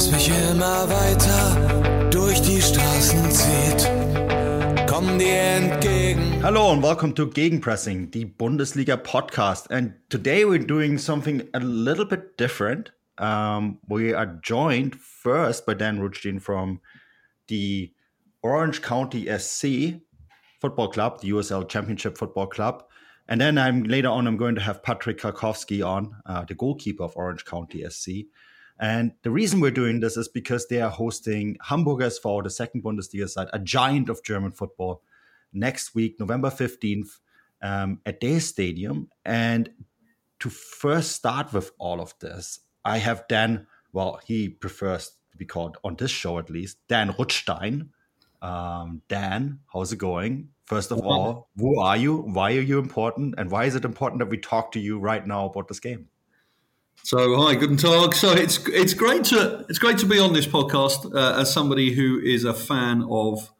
das mich immer weiter durch die Straßen zieht. Komm dir entgegen. Hello and welcome to Gegenpressing, the Bundesliga podcast. And today we're doing something a little bit different. Um, we are joined first by Dan Rutstein from the Orange County SC Football Club, the USL Championship Football Club. And then I'm later on, I'm going to have Patrick Rakovsky on, uh, the goalkeeper of Orange County SC. And the reason we're doing this is because they are hosting Hamburg SV, the second Bundesliga side, a giant of German football, next week, November 15th, um, at their stadium. And to first start with all of this, I have Dan, well, he prefers to be called on this show at least, Dan Rutstein. Um, Dan, how's it going? First of all, who are you? Why are you important? And why is it important that we talk to you right now about this game? So hi, guten Tag. So it's it's great to it's great to be on this podcast uh, as somebody who is a fan of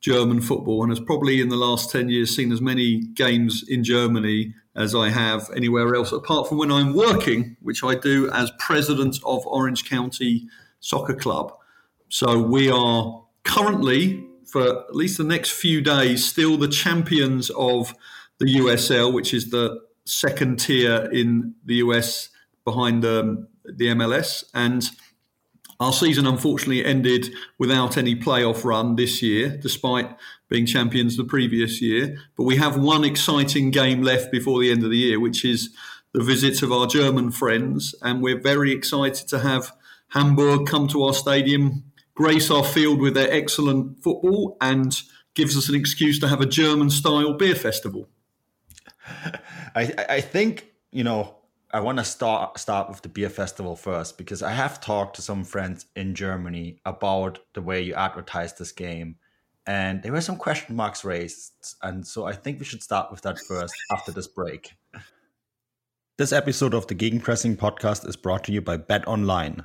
German football and has probably in the last ten years seen as many games in Germany as I have anywhere else, apart from when I'm working, which I do as president of Orange County Soccer Club. So we are currently, for at least the next few days, still the champions of the USL, which is the second tier in the US behind um, the MLS. And our season unfortunately ended without any playoff run this year, despite being champions the previous year. But we have one exciting game left before the end of the year, which is the visit of our German friends. And we're very excited to have Hamburg come to our stadium, grace our field with their excellent football, and gives us an excuse to have a German style beer festival. I, I think, you know, I want to start start with the beer festival first because I have talked to some friends in Germany about the way you advertise this game, and there were some question marks raised, and so I think we should start with that first after this break. This episode of the Gegenpressing podcast is brought to you by Bet Online.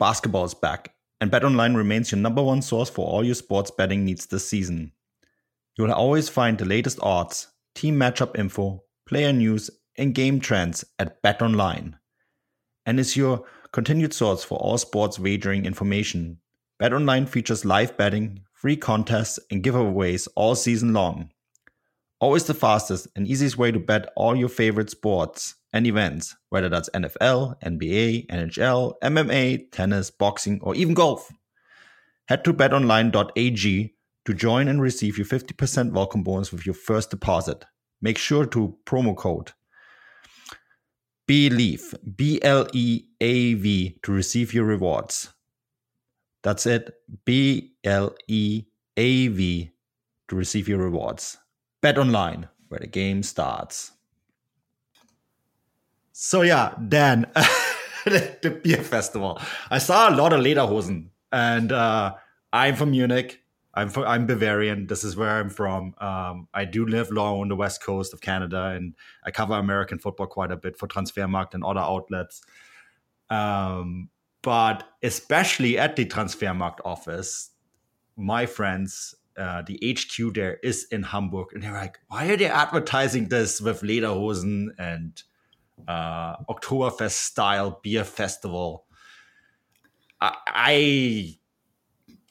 Basketball is back, and Bet Online remains your number one source for all your sports betting needs this season. You'll always find the latest odds, team matchup info, player news and game trends at BetOnline. And is your continued source for all sports wagering information. BetOnline features live betting, free contests, and giveaways all season long. Always the fastest and easiest way to bet all your favorite sports and events, whether that's NFL, NBA, NHL, MMA, tennis, boxing, or even golf. Head to betonline.ag to join and receive your 50% welcome bonus with your first deposit. Make sure to promo code Bleav, B L E A V, to receive your rewards. That's it, B L E A V, to receive your rewards. Bet online, where the game starts. So, yeah, Dan, the beer festival. I saw a lot of Lederhosen, and uh, I'm from Munich. I'm from, I'm Bavarian. This is where I'm from. Um, I do live long on the west coast of Canada, and I cover American football quite a bit for Transfermarkt and other outlets. Um, but especially at the Transfermarkt office, my friends, uh, the HQ there is in Hamburg, and they're like, "Why are they advertising this with Lederhosen and uh, Oktoberfest style beer festival?" I, I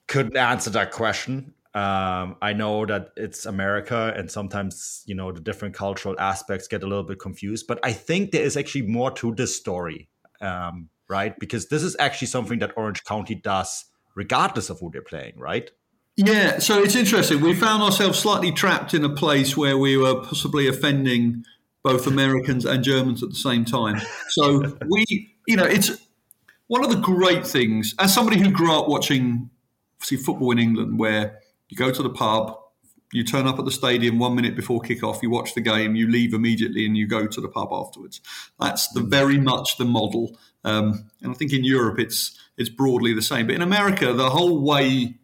couldn't answer that question. Um, I know that it's America, and sometimes you know the different cultural aspects get a little bit confused. But I think there is actually more to this story. Um, right? Because this is actually something that Orange County does regardless of who they're playing, right? Yeah, so it's interesting. We found ourselves slightly trapped in a place where we were possibly offending both Americans and Germans at the same time. So we, you know, it's one of the great things as somebody who grew up watching see football in England, where you go to the pub, you turn up at the stadium one minute before kickoff, you watch the game, you leave immediately, and you go to the pub afterwards. That's the very much the model, um, and I think in Europe it's it's broadly the same. But in America, the whole way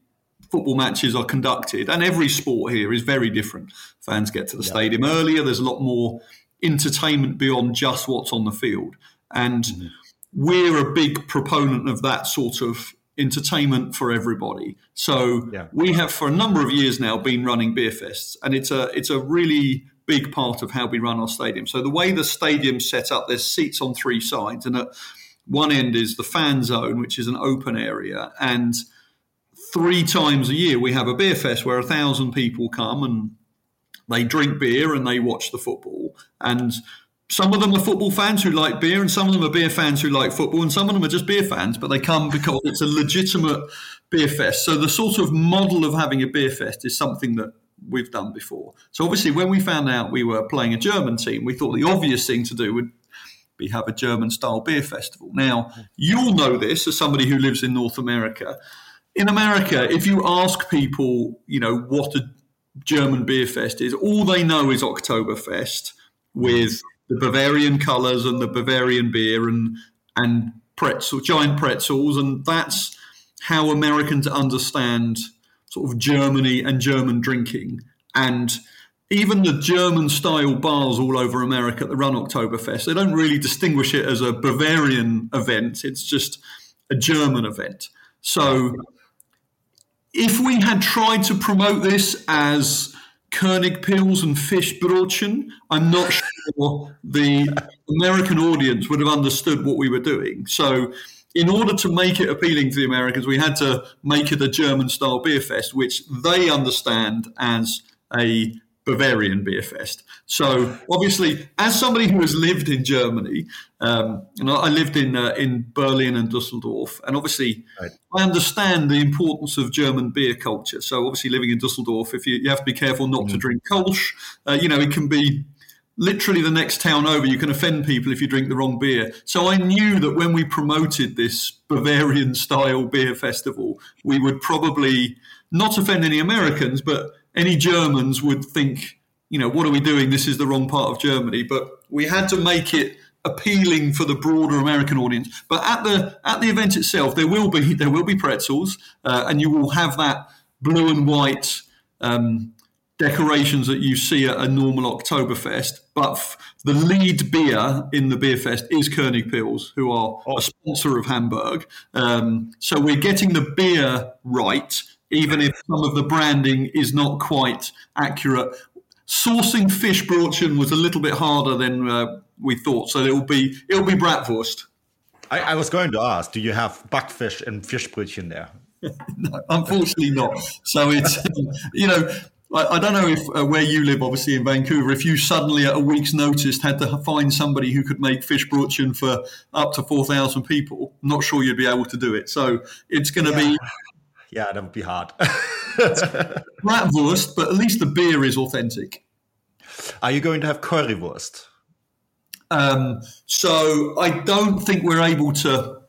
football matches are conducted, and every sport here is very different. Fans get to the yeah. stadium earlier. There's a lot more entertainment beyond just what's on the field, and mm-hmm. we're a big proponent of that sort of entertainment for everybody. So yeah. we have for a number of years now been running beer fests, and it's a it's a really big part of how we run our stadium. So the way the stadium's set up, there's seats on three sides, and at one end is the fan zone, which is an open area, and three times a year we have a beer fest where a thousand people come and they drink beer and they watch the football and some of them are football fans who like beer, and some of them are beer fans who like football, and some of them are just beer fans, but they come because it's a legitimate beer fest. So the sort of model of having a beer fest is something that we've done before. So obviously, when we found out we were playing a German team, we thought the obvious thing to do would be have a German style beer festival. Now, you'll know this as somebody who lives in North America. In America, if you ask people, you know, what a German beer fest is, all they know is Oktoberfest with the Bavarian colours and the Bavarian beer and and pretzel, giant pretzels, and that's how Americans understand sort of Germany and German drinking. And even the German style bars all over America that run Oktoberfest, they don't really distinguish it as a Bavarian event. It's just a German event. So if we had tried to promote this as Königpils and Fish Fischbrötchen, I'm not sure the American audience would have understood what we were doing. So, in order to make it appealing to the Americans, we had to make it a German style beer fest, which they understand as a Bavarian beer fest. So obviously, as somebody who has lived in Germany, um, and I lived in uh, in Berlin and Dusseldorf, and obviously right. I understand the importance of German beer culture. So obviously, living in Dusseldorf, if you, you have to be careful not mm. to drink Kolsch, uh, you know it can be literally the next town over. You can offend people if you drink the wrong beer. So I knew that when we promoted this Bavarian style beer festival, we would probably not offend any Americans, but any Germans would think, you know, what are we doing? This is the wrong part of Germany. But we had to make it appealing for the broader American audience. But at the at the event itself, there will be there will be pretzels, uh, and you will have that blue and white um, decorations that you see at a normal Oktoberfest. But f- the lead beer in the beer fest is Königpils, who are oh. a sponsor of Hamburg. Um, so we're getting the beer right even if some of the branding is not quite accurate. Sourcing fish Fischbrötchen was a little bit harder than uh, we thought, so it'll be it'll be bratwurst. I, I, was going to ask, do you have Backfisch and fish Fischbrötchen there? no, unfortunately not. So it's you know I, don't know if uh, where you live, obviously in Vancouver, if you suddenly at a week's notice had to find somebody who could make fish Fischbrötchen for up to 4,000 people, I'm not sure you'd be able to do it. So it's going to yeah. be yeah, that would be hard. Bratwurst, but at least the beer is authentic. Are you going to have currywurst? Um, so I don't think we're able to.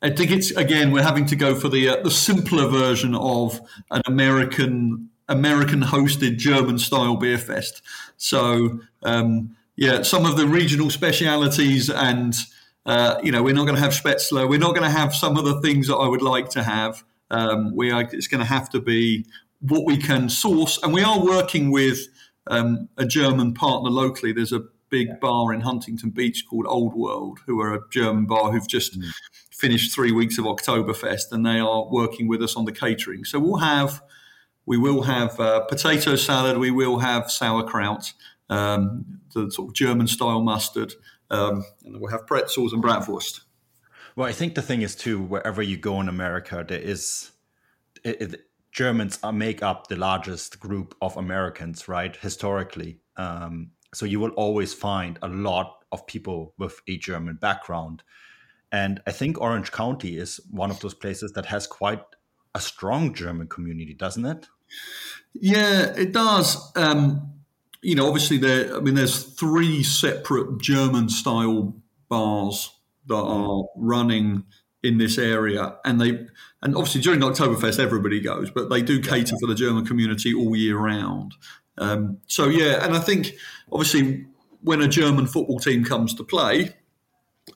I think it's again we're having to go for the uh, the simpler version of an American American hosted German style beer fest. So um, yeah, some of the regional specialities and. Uh, you know, we're not going to have Spätzle. We're not going to have some of the things that I would like to have. Um, we are, it's going to have to be what we can source, and we are working with um, a German partner locally. There's a big bar in Huntington Beach called Old World, who are a German bar who've just mm. finished three weeks of Oktoberfest, and they are working with us on the catering. So we'll have we will have uh, potato salad, we will have sauerkraut, um, the sort of German style mustard, um, and we'll have pretzels and bratwurst. Well, I think the thing is too, wherever you go in America, there is it, it, Germans make up the largest group of Americans, right? Historically, um, so you will always find a lot of people with a German background, And I think Orange County is one of those places that has quite a strong German community, doesn't it? Yeah, it does. Um, you know, obviously there. I mean, there's three separate German-style bars that are running in this area, and they and obviously during Oktoberfest everybody goes, but they do cater for the German community all year round. Um, so yeah, and I think obviously when a German football team comes to play,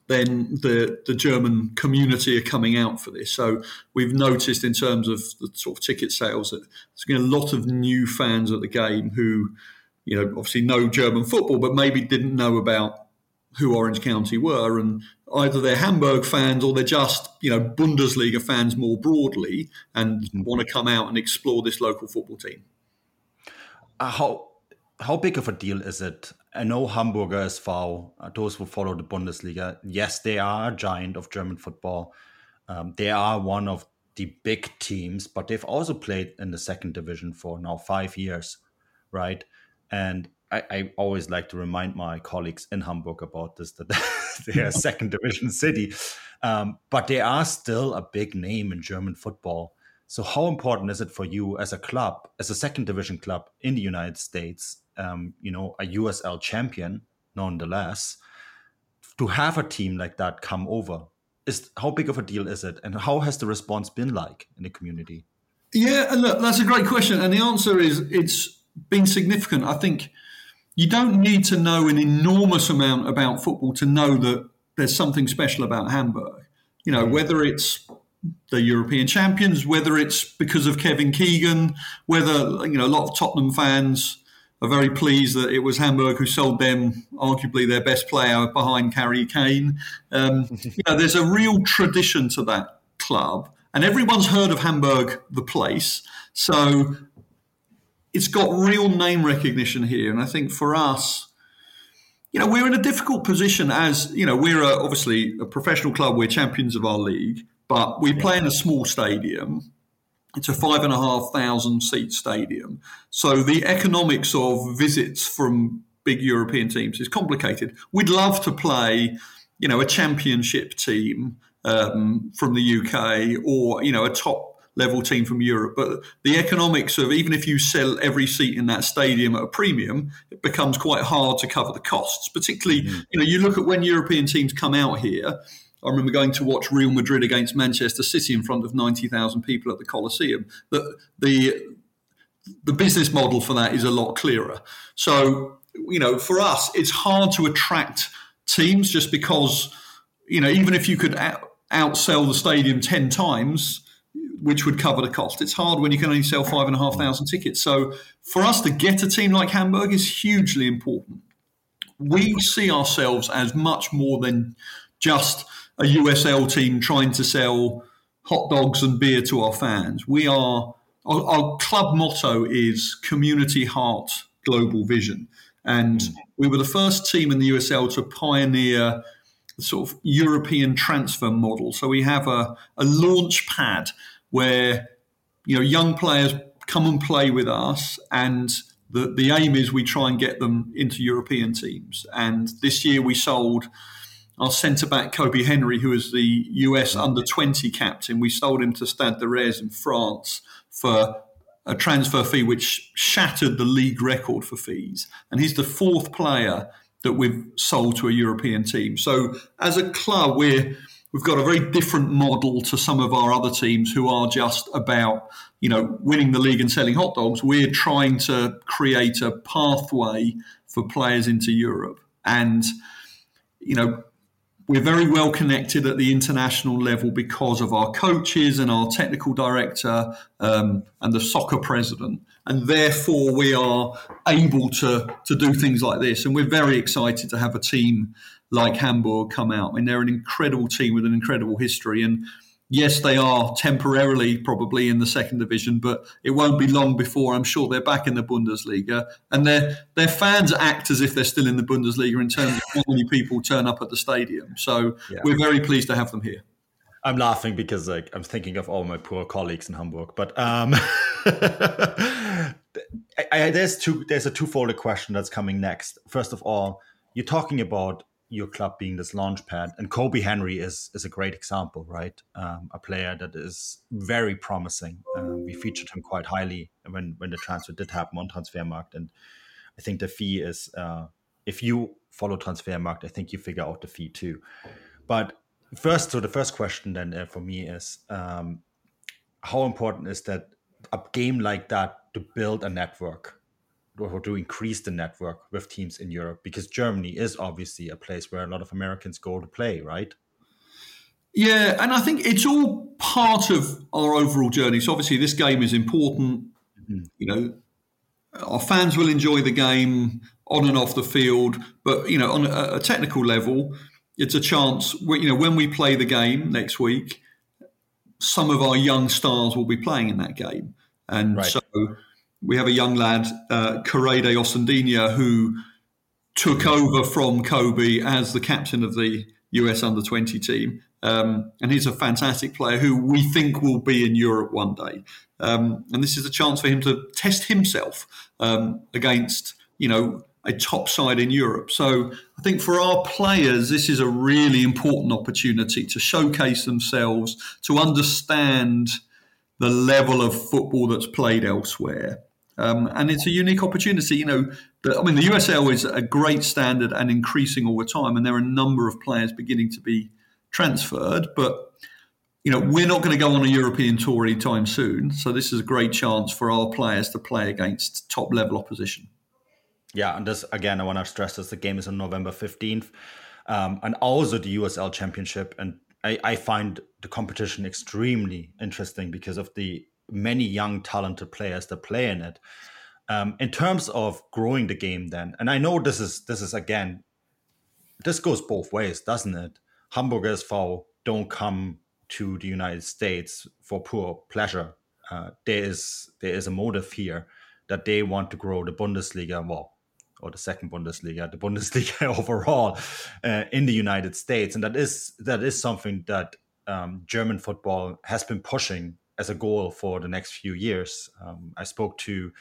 then the the German community are coming out for this. So we've noticed in terms of the sort of ticket sales that there's been a lot of new fans at the game who, you know, obviously know German football, but maybe didn't know about who Orange County were, and either they're Hamburg fans or they're just you know Bundesliga fans more broadly and mm-hmm. want to come out and explore this local football team. Uh, how how big of a deal is it? I know Hamburger SV, uh, those who follow the Bundesliga, yes, they are a giant of German football. Um, they are one of the big teams, but they've also played in the second division for now five years, right? And I, I always like to remind my colleagues in Hamburg about this that they're a second division city, um, but they are still a big name in German football. So, how important is it for you as a club, as a second division club in the United States, um, you know, a USL champion, nonetheless, to have a team like that come over? Is how big of a deal is it, and how has the response been like in the community? Yeah, look, that's a great question, and the answer is it's been significant. I think you don't need to know an enormous amount about football to know that there's something special about Hamburg. You know, whether it's the European champions, whether it's because of Kevin Keegan, whether you know a lot of Tottenham fans are very pleased that it was Hamburg who sold them arguably their best player behind Harry Kane. Um, you know, there's a real tradition to that club, and everyone's heard of Hamburg, the place. So it's got real name recognition here. And I think for us, you know, we're in a difficult position as, you know, we're a, obviously a professional club, we're champions of our league, but we play in a small stadium. It's a five and a half thousand seat stadium. So the economics of visits from big European teams is complicated. We'd love to play, you know, a championship team um, from the UK or, you know, a top level team from Europe. But the economics of even if you sell every seat in that stadium at a premium, it becomes quite hard to cover the costs. Particularly, mm-hmm. you know, you look at when European teams come out here. I remember going to watch Real Madrid against Manchester City in front of ninety thousand people at the Coliseum. The the the business model for that is a lot clearer. So you know, for us, it's hard to attract teams just because you know even if you could out, outsell the stadium ten times which would cover the cost. It's hard when you can only sell five and a half thousand tickets. So for us to get a team like Hamburg is hugely important. We see ourselves as much more than just a USL team trying to sell hot dogs and beer to our fans. We are our, our club motto is community heart, global vision, and we were the first team in the USL to pioneer the sort of European transfer model. So we have a, a launch pad where you know young players come and play with us and the, the aim is we try and get them into European teams. And this year we sold our centre back Kobi Henry, who is the US under 20 captain. We sold him to Stade de Reims in France for a transfer fee which shattered the league record for fees. And he's the fourth player that we've sold to a European team. So as a club, we're we've got a very different model to some of our other teams who are just about you know winning the league and selling hot dogs we're trying to create a pathway for players into europe and you know we're very well connected at the international level because of our coaches and our technical director um, and the soccer president and therefore we are able to to do things like this and we're very excited to have a team like Hamburg come out. I mean, they're an incredible team with an incredible history. And yes, they are temporarily probably in the second division, but it won't be long before I'm sure they're back in the Bundesliga. And their their fans act as if they're still in the Bundesliga in terms of how many people turn up at the stadium. So yeah. we're very pleased to have them here. I'm laughing because like I'm thinking of all my poor colleagues in Hamburg. But um, I, I, there's two there's a twofold question that's coming next. First of all, you're talking about your club being this launch pad. And Kobi Henry is is a great example, right? Um, a player that is very promising. Uh, we featured him quite highly when when the transfer did happen on Transfermarkt, and I think the fee is. Uh, if you follow Transfermarkt, I think you figure out the fee too. But first, so the first question then uh, for me is, um, how important is that a game like that to build a network? Or to increase the network with teams in Europe because Germany is obviously a place where a lot of Americans go to play, right? Yeah, and I think it's all part of our overall journey. So obviously, this game is important. Mm-hmm. You know, our fans will enjoy the game on and off the field, but you know, on a, a technical level, it's a chance. You know, when we play the game next week, some of our young stars will be playing in that game, and right. so we have a young lad, uh, Korede Osundina, who took over from Kobi as the captain of the US under 20 team. Um, and he's a fantastic player who we think will be in Europe one day. Um, and this is a chance for him to test himself um, against, you know, a top side in Europe. So I think for our players, this is a really important opportunity to showcase themselves, to understand the level of football that's played elsewhere. Um, and it's a unique opportunity. You know, the, I mean, the USL is a great standard and increasing all the time, and there are a number of players beginning to be transferred. But you know, we're not going to go on a European tour anytime soon, so this is a great chance for our players to play against top level opposition. Yeah, and this again, I want to stress this: the game is on November fifteenth, um, and also the USL Championship. And I, I find the competition extremely interesting because of the many young talented players that play in it. Um, in terms of growing the game, then, and I know this is this is again, this goes both ways, doesn't it? Hamburger SV don't come to the United States for poor pleasure. Uh, there is there is a motive here that they want to grow the Bundesliga, well, or the second Bundesliga, the Bundesliga overall uh, in the United States, and that is that is something that um, German football has been pushing as a goal for the next few years. Um, I spoke to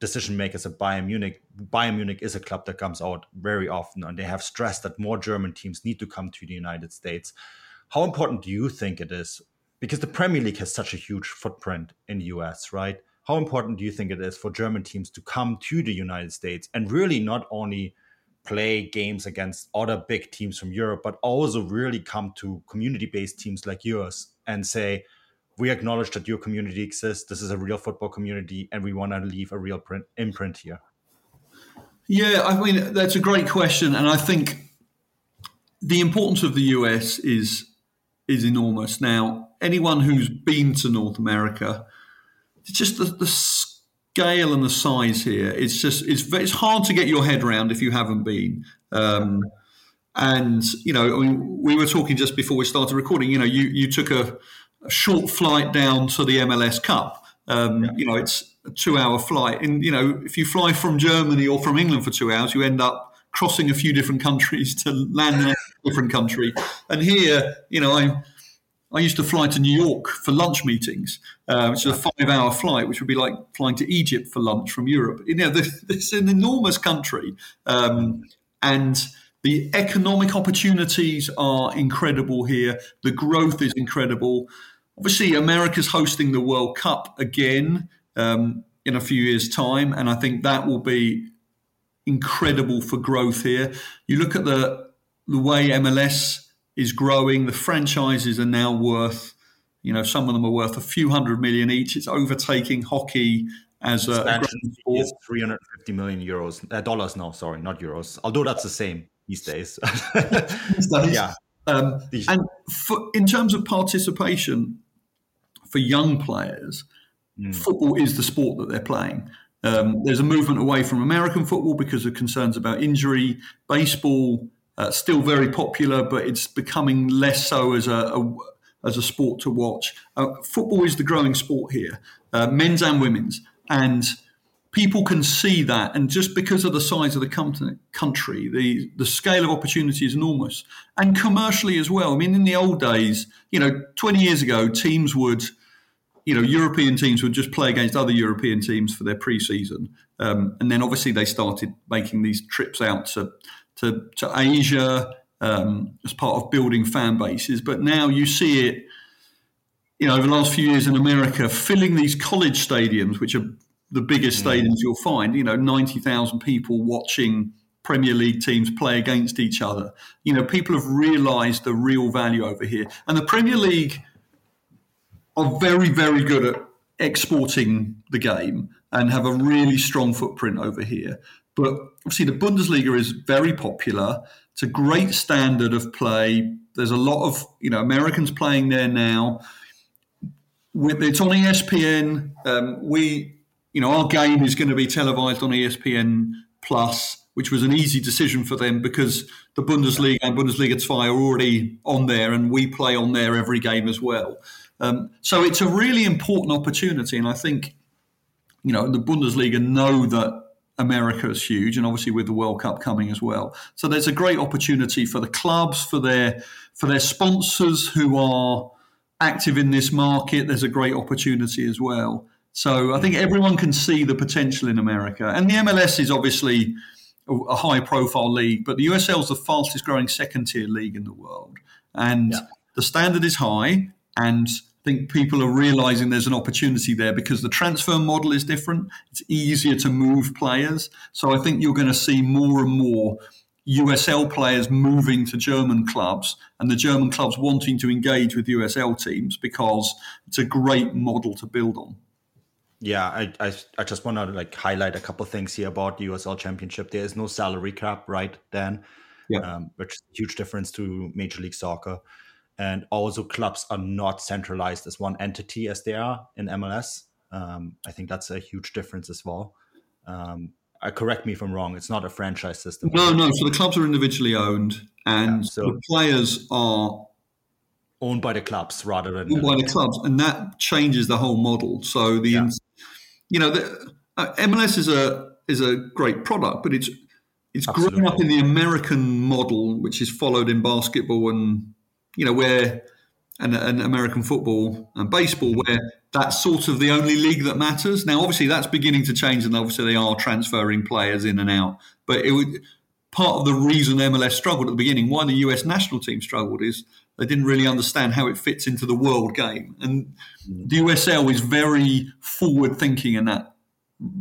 decision makers at Bayern Munich. Bayern Munich is a club that comes out very often, and they have stressed that more German teams need to come to the United States. How important do you think it is? Because the Premier League has such a huge footprint in the US, right? How important do you think it is for German teams to come to the United States and really not only play games against other big teams from Europe, but also really come to community based teams like yours and say, we acknowledge that your community exists. This is a real football community, and we want to leave a real print, imprint here. Yeah, I mean that's a great question, and I think the importance of the US is is enormous. Now, anyone who's been to North America, it's just the, the scale and the size here. It's just it's it's hard to get your head around if you haven't been. Um, and you know, I mean, we were talking just before we started recording. You know, you you took a a short flight down to the MLS Cup. Um, yeah. You know, it's a two-hour flight, and you know, if you fly from Germany or from England for two hours, you end up crossing a few different countries to land in a different country. And here, you know, I I used to fly to New York for lunch meetings, uh, which is a five-hour flight, which would be like flying to Egypt for lunch from Europe. You know, this, is an enormous country, um, and the economic opportunities are incredible here. The growth is incredible. Obviously, America's hosting the World Cup again um, in a few years' time, and I think that will be incredible for growth here. You look at the the way MLS is growing. The franchises are now worth, you know, some of them are worth a few hundred million each. It's overtaking hockey as a, a is 350 million euros uh, dollars now. Sorry, not euros. Although that's the same these days. these days. Yeah. Um, and for, in terms of participation, for young players, mm. football is the sport that they're playing. Um, there's a movement away from American football because of concerns about injury. Baseball uh, still very popular, but it's becoming less so as a, a as a sport to watch. Uh, football is the growing sport here, uh, men's and women's, and people can see that. And just because of the size of the country, the the scale of opportunity is enormous, and commercially as well. I mean, in the old days, you know, 20 years ago, teams would you know, European teams would just play against other European teams for their pre-season, um, and then obviously they started making these trips out to to, to Asia um, as part of building fan bases. But now you see it, you know, over the last few years in America, filling these college stadiums, which are the biggest stadiums you'll find. You know, ninety thousand people watching Premier League teams play against each other. You know, people have realised the real value over here, and the Premier League are very, very good at exporting the game and have a really strong footprint over here. But obviously, the Bundesliga is very popular. It's a great standard of play. There's a lot of you know Americans playing there now. It's on ESPN. Um, we, you know, our game is going to be televised on ESPN Plus, which was an easy decision for them because the Bundesliga and Bundesliga 2 are already on there, and we play on there every game as well. Um, so it's a really important opportunity, and I think you know the Bundesliga know that America is huge, and obviously with the World Cup coming as well. So there's a great opportunity for the clubs, for their for their sponsors who are active in this market. There's a great opportunity as well. So I think everyone can see the potential in America, and the MLS is obviously a, high profile league, but the USL is the fastest growing second tier league in the world, and Yeah. the standard is high, and I think people are realizing there's an opportunity there because the transfer model is different. It's easier to move players. So I think you're going to see more and more USL players moving to German clubs and the German clubs wanting to engage with USL teams because it's a great model to build on. Yeah, I, I, I just want to like highlight a couple things here about the USL Championship. There is no salary cap, right, Dan? Yeah. Um, which is a huge difference to Major League Soccer. And also, clubs are not centralized as one entity as they are in MLS. Um, I think that's a huge difference as well. Um, I correct me if I'm wrong. It's not a franchise system. No, no. So the clubs are individually owned and Yeah, so- the players are owned by the clubs rather than owned by the clubs, and that changes the whole model. So the, Yeah. you know, the, uh, MLS is a is a great product, but it's it's grown up in the American model, which is followed in basketball and you know where and, and American football and baseball, where that's sort of the only league that matters. Now, obviously, that's beginning to change, and obviously they are transferring players in and out. But it would part of the reason MLS struggled at the beginning, why the US national team struggled, is they didn't really understand how it fits into the world game. And the USL is very forward thinking in that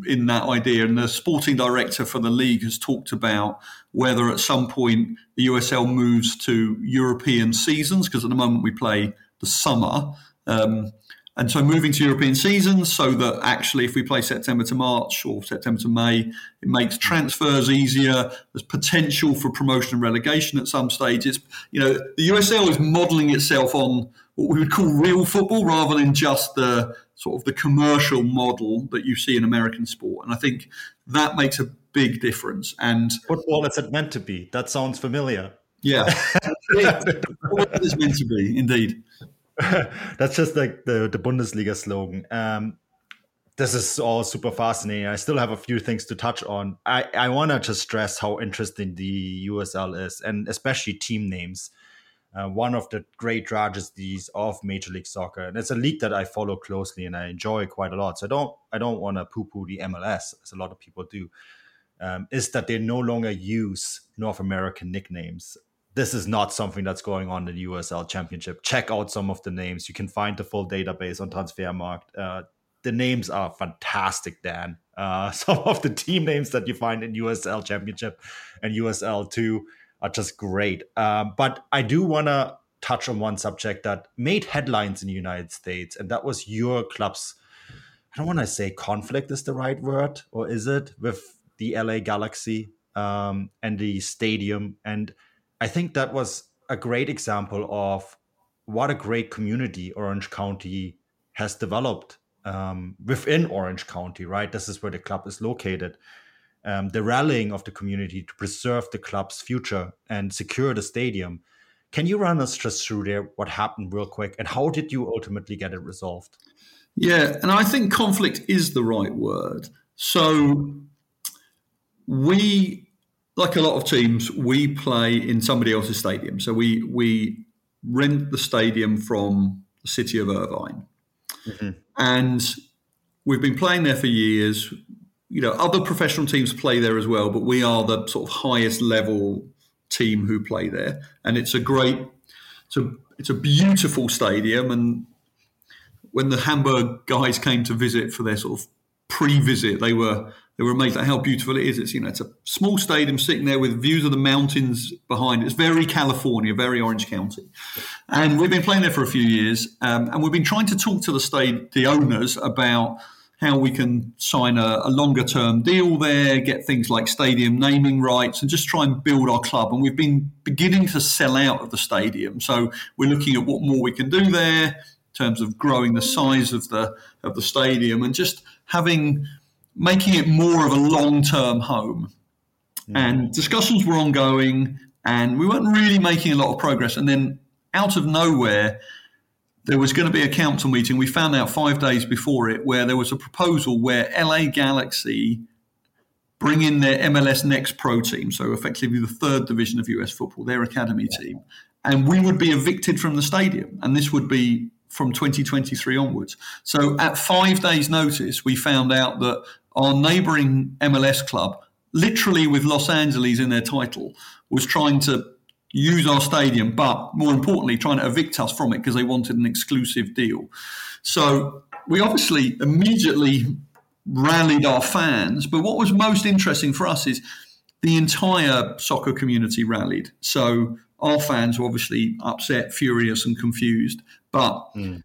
in that idea. And the sporting director for the league has talked about whether at some point the USL moves to European seasons, because at the moment we play the summer. Um, and so moving to European seasons so that actually if we play September to March or September to May, it makes transfers easier. There's potential for promotion and relegation at some stages. You know, the USL is modelling itself on what we would call real football rather than just the sort of the commercial model that you see in American sport. And I think that makes a big difference. And football is it meant to be. That sounds familiar. yeah, it is meant to be indeed. That's just like the, the Bundesliga slogan. Um, this is all super fascinating. I still have a few things to touch on. I, I want to just stress how interesting the USL is, and especially team names. Uh, one of the great tragedies of Major League Soccer, and it's a league that I follow closely and I enjoy quite a lot. So I don't I don't want to poo-poo the MLS as a lot of people do. Um, is that they no longer use North American nicknames this is not something that's going on in the USL Championship. Check out some of the names. You can find the full database on Transfermarkt. Uh, the names are fantastic, Dan. Uh, some of the team names that you find in USL Championship and USL 2 are just great. Um, but I do want to touch on one subject that made headlines in the United States, and that was your club's. I don't want to say conflict is the right word, or is it with the LA Galaxy um, and the stadium and I think that was a great example of what a great community Orange County has developed um, within Orange County, right? This is where the club is located. Um, the rallying of the community to preserve the club's future and secure the stadium. Can you run us just through there what happened real quick and how did you ultimately get it resolved? Yeah, and I think conflict is the right word. So we, like a lot of teams, we play in somebody else's stadium. So we we rent the stadium from the city of Irvine, and we've been playing there for years. You know, other professional teams play there as well, but we are the sort of highest level team who play there, and it's a great, it's a it's a beautiful stadium. And when the Hamburg guys came to visit for their sort of pre-visit, they were they were amazed at how beautiful it is. It's you know it's a small stadium sitting there with views of the mountains behind. It's very California, very Orange County, and we've been playing there for a few years, um, and we've been trying to talk to the state, the owners about how we can sign a, a longer term deal there, get things like stadium naming rights, and just try and build our club. And we've been beginning to sell out of the stadium, so we're looking at what more we can do there in terms of growing the size of the of the stadium and just having making it more of a long term home. Mm. And discussions were ongoing, and we weren't really making a lot of progress. And then out of nowhere, there was going to be a council meeting. We found out five days before it where there was a proposal where LA Galaxy bring in their MLS Next Pro team, so effectively the third division of US football, their academy team, and we would be evicted from the stadium. And this would be from 2023 onwards. So at five days' notice, we found out that our neighboring MLS club, literally with Los Angeles in their title, was trying to use our stadium, but more importantly, trying to evict us from it because they wanted an exclusive deal. So we obviously immediately rallied our fans. But what was most interesting for us is the entire soccer community rallied. So our fans were obviously upset, furious, and confused. But mm.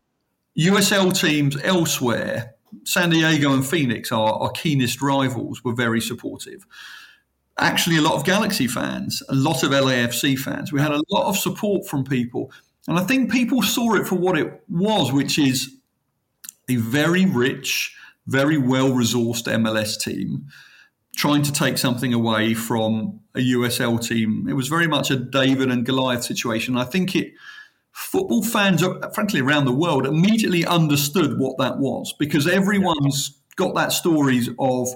USL teams elsewhere San Diego and Phoenix, our, our keenest rivals, were very supportive. Actually, a lot of Galaxy fans, a lot of LAFC fans. We had a lot of support from people. And I think people saw it for what it was, which is a very rich, very well resourced MLS team trying to take something away from a USL team. It was very much a David and Goliath situation. I think it football fans, frankly, around the world immediately understood what that was because everyone's got that stories of.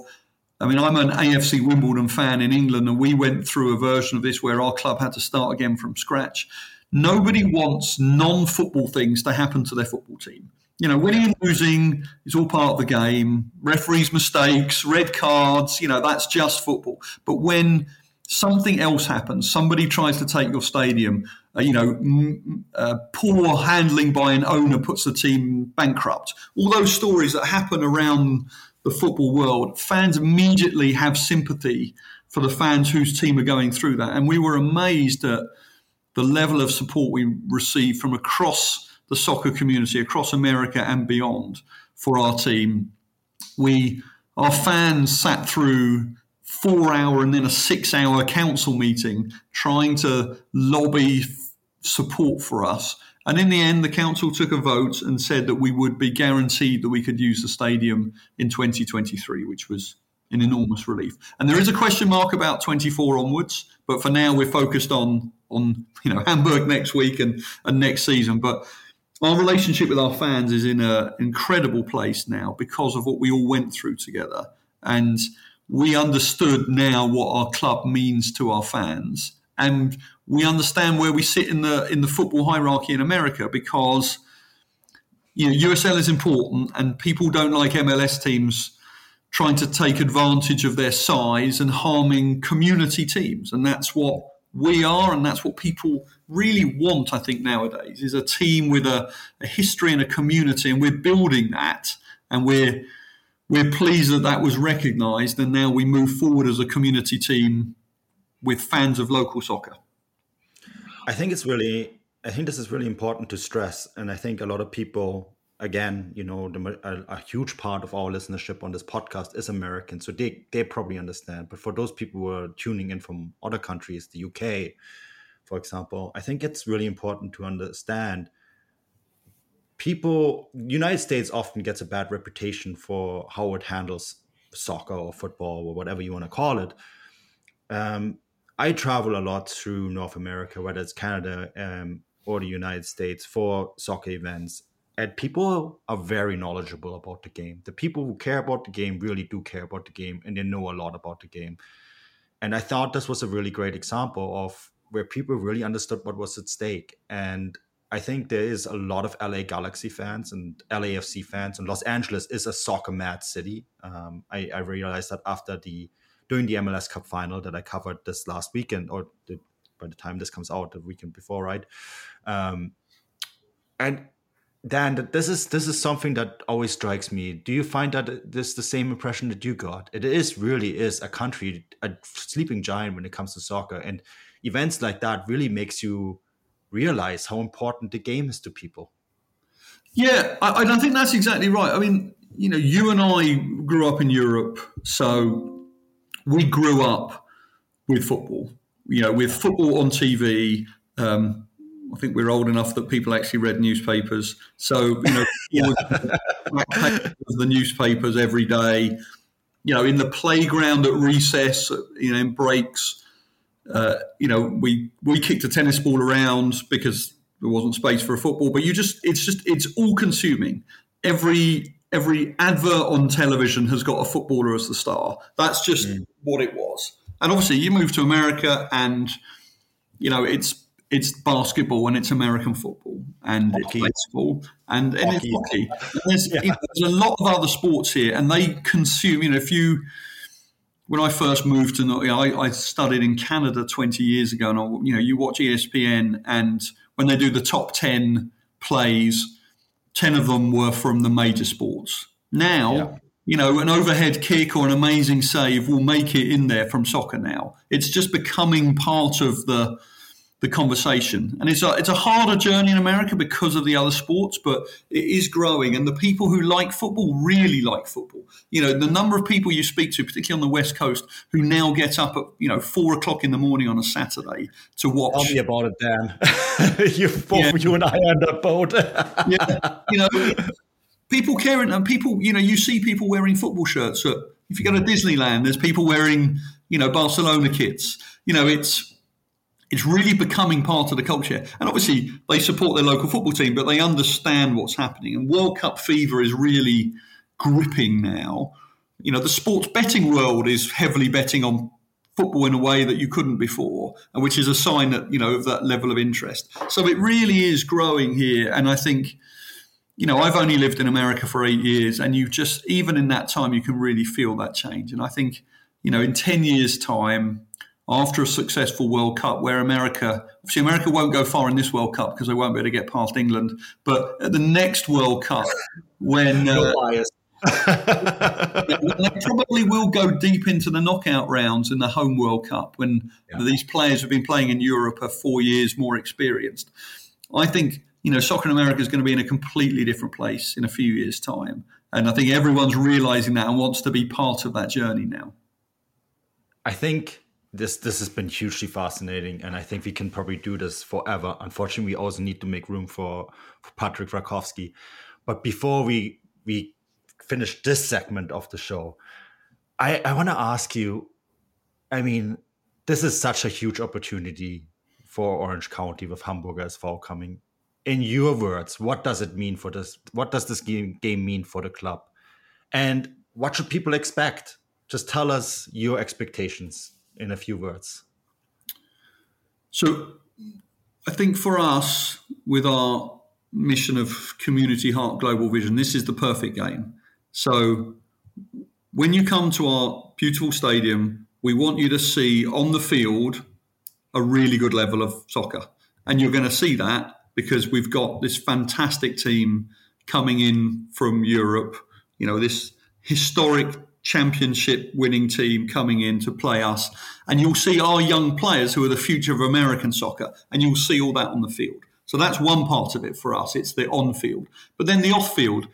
I mean, I'm an AFC Wimbledon fan in England, and we went through a version of this where our club had to start again from scratch. Nobody wants non football things to happen to their football team. You know, winning and losing is all part of the game. Referees' mistakes, red cards, you know, that's just football. But when something else happens, somebody tries to take your stadium, uh, you know, m- uh, poor handling by an owner puts the team bankrupt. All those stories that happen around the football world, fans immediately have sympathy for the fans whose team are going through that. And we were amazed at the level of support we received from across the soccer community, across America and beyond for our team. We, our fans sat through four hour and then a six hour council meeting trying to lobby support for us. And in the end, the council took a vote and said that we would be guaranteed that we could use the stadium in 2023, which was an enormous relief. And there is a question mark about 24 onwards, but for now we're focused on on you know Hamburg next week and, and next season. But our relationship with our fans is in an incredible place now because of what we all went through together. And we understood now what our club means to our fans, and we understand where we sit in the in the football hierarchy in America because you know USL is important, and people don't like MLS teams trying to take advantage of their size and harming community teams, and that's what we are, and that's what people really want. I think nowadays is a team with a, a history and a community, and we're building that, and we're we're pleased that that was recognised, and now we move forward as a community team with fans of local soccer. I think it's really, I think this is really important to stress, and I think a lot of people, again, you know, the, a, a, huge part of our listenership on this podcast is American, so they they probably understand. But for those people who are tuning in from other countries, the UK, for example, I think it's really important to understand people united states often gets a bad reputation for how it handles soccer or football or whatever you want to call it um, i travel a lot through north america whether it's canada um, or the united states for soccer events. And people are very knowledgeable about the game. The people who care about the game really do care about the game and they know a lot about the game. And i thought this was a really great example of where people really understood what was at stake. And I think there is a lot of LA Galaxy fans and LAFC fans, and Los Angeles is a soccer mad city. Um, I, I, realized that after the during the MLS Cup final that I covered this last weekend or the by the time this comes out the weekend before, right? Um, and Dan, this is this is something that always strikes me. Do you find that this the same impression that you got? It is really is a country, a sleeping giant when it comes to soccer, and events like that really makes you realize how important the game is to people. Yeah, I, I think that's exactly right. I mean, you know, you and I grew up in Europe, so we grew up with football. You know, with football on TV. Um, I think we're old enough that people actually read newspapers. So, you know, the newspapers every day. You know, in the playground at recess, you know, in breaks, uh, you know, we we kicked a tennis ball around because there wasn't space for a football. But you just, it's just, it's all consuming. Every every advert on television has got a footballer as the star. That's just mm. what it was. And obviously, you move to America, and you know, it's it's basketball and it's American football and hockey. it's baseball and, and it's hockey. And there's, yeah. you know, there's a lot of other sports here, and they consume. You know, if you when I first moved to, you know, I, I, studied in Canada 20 years ago, and I, you know, you watch ESPN, and when they do the top 10 plays, 10 of them were from the major sports. Now. Yeah. You know, an overhead kick or an amazing save will make it in there from soccer now. It's just becoming part of the the conversation. And it's a, it's a harder journey in America because of the other sports, but it is growing. And the people who like football really like football. You know, the number of people you speak to, particularly on the West Coast, who now get up at, you know, four o'clock in the morning on a Saturday to watch. Tell me about it, Dan. you, both, yeah. you and I are on that boat. yeah. You know, people caring and people, you know, you see people wearing football shirts. If you go to Disneyland, there's people wearing, you know, Barcelona kits. You know, it's, it's really becoming part of the culture. And obviously, they support their local football team, but they understand what's happening. And World Cup fever is really gripping now. You know, the sports betting world is heavily betting on football in a way that you couldn't before, and which is a sign that you know of that level of interest. So it really is growing here, and I think. You know, I've only lived in America for eight years, and you just, even in that time, you can really feel that change. And I think, you know, in 10 years' time, after a successful World Cup, where America, obviously, America won't go far in this World Cup because they won't be able to get past England. But at the next World Cup, when uh, they probably will go deep into the knockout rounds in the home World Cup when yeah. these players have been playing in Europe are four years more experienced. I think you know soccer in America is going to be in a completely different place in a few years' time, and I think everyone's realizing that and wants to be part of that journey now. I think this this has been hugely fascinating, and I think we can probably do this forever. Unfortunately, we also need to make room for, for Patrick Rakovsky. But before we we finish this segment of the show, I I want to ask you. I mean, this is such a huge opportunity for Orange County with Hamburger SV coming. In your words, what does it mean for this? What does this game, game mean for the club? And what should people expect? Just tell us your expectations in a few words? So, I think for us, with our mission of Community Heart Global Vision, this is the perfect game. So, when you come to our beautiful stadium, we want you to see on the field a really good level of soccer. And you're going to see that because we've got this fantastic team coming in from Europe, you know, this historic championship winning team coming in to play us. And you'll see our young players who are the future of American soccer, and you'll see all that on the field. So that's one part of it for us. It's the on field. But then the off field,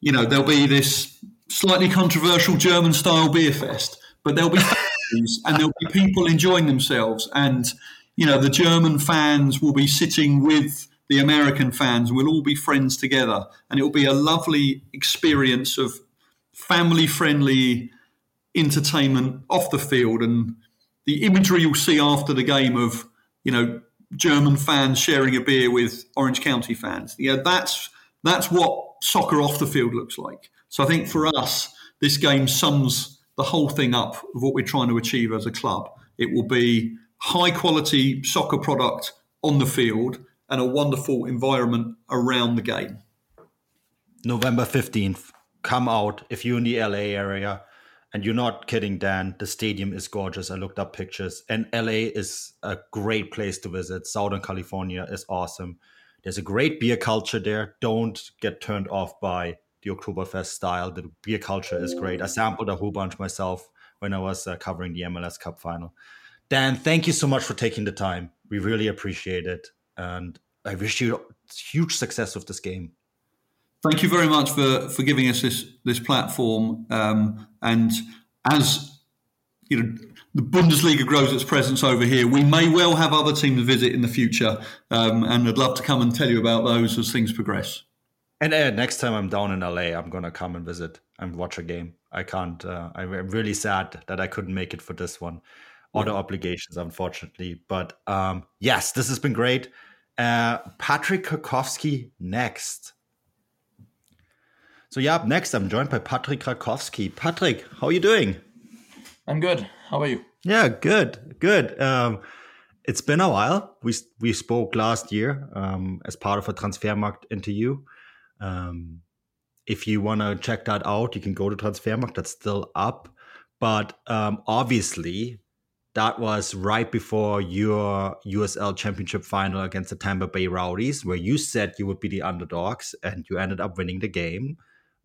you know, there'll be this slightly controversial German style beer fest, but there'll be and there'll be people enjoying themselves. And, you know, the German fans will be sitting with the American fans. We'll all be friends together. And it'll be a lovely experience of family friendly entertainment off the field and the imagery you'll see after the game of you know German fans sharing a beer with Orange County fans. Yeah, that's that's what soccer off the field looks like. So I think for us, this game sums the whole thing up of what we're trying to achieve as a club. It will be high quality soccer product on the field and a wonderful environment around the game. November 15th come out if you're in the LA area And you're not kidding, Dan. The stadium is gorgeous. I looked up pictures, and LA is a great place to visit. Southern California is awesome. There's a great beer culture there. Don't get turned off by the Oktoberfest style. The beer culture is great. I sampled a whole bunch myself when I was uh, covering the MLS Cup final. Dan, thank you so much for taking the time. We really appreciate it. And I wish you huge success with this game. Thank you very much for, for giving us this this platform. Um, and as you know, the Bundesliga grows its presence over here, we may well have other teams visit in the future. Um, and I'd love to come and tell you about those as things progress. And uh, next time I'm down in LA, I'm gonna come and visit and watch a game. I can't. Uh, I'm really sad that I couldn't make it for this one. Other yeah. obligations, unfortunately. But um, yes, this has been great. Uh, Patrick Rakovsky next. So yeah, up next I'm joined by Patrick Rakovsky. Patrick, how are you doing? I'm good. How are you? Yeah, good, good. Um, it's been a while. We we spoke last year um, as part of a Transfermarkt interview. Um, if you want to check that out, you can go to Transfermarkt. That's still up. But um, obviously, that was right before your USL Championship final against the Tampa Bay Rowdies, where you said you would be the underdogs, and you ended up winning the game.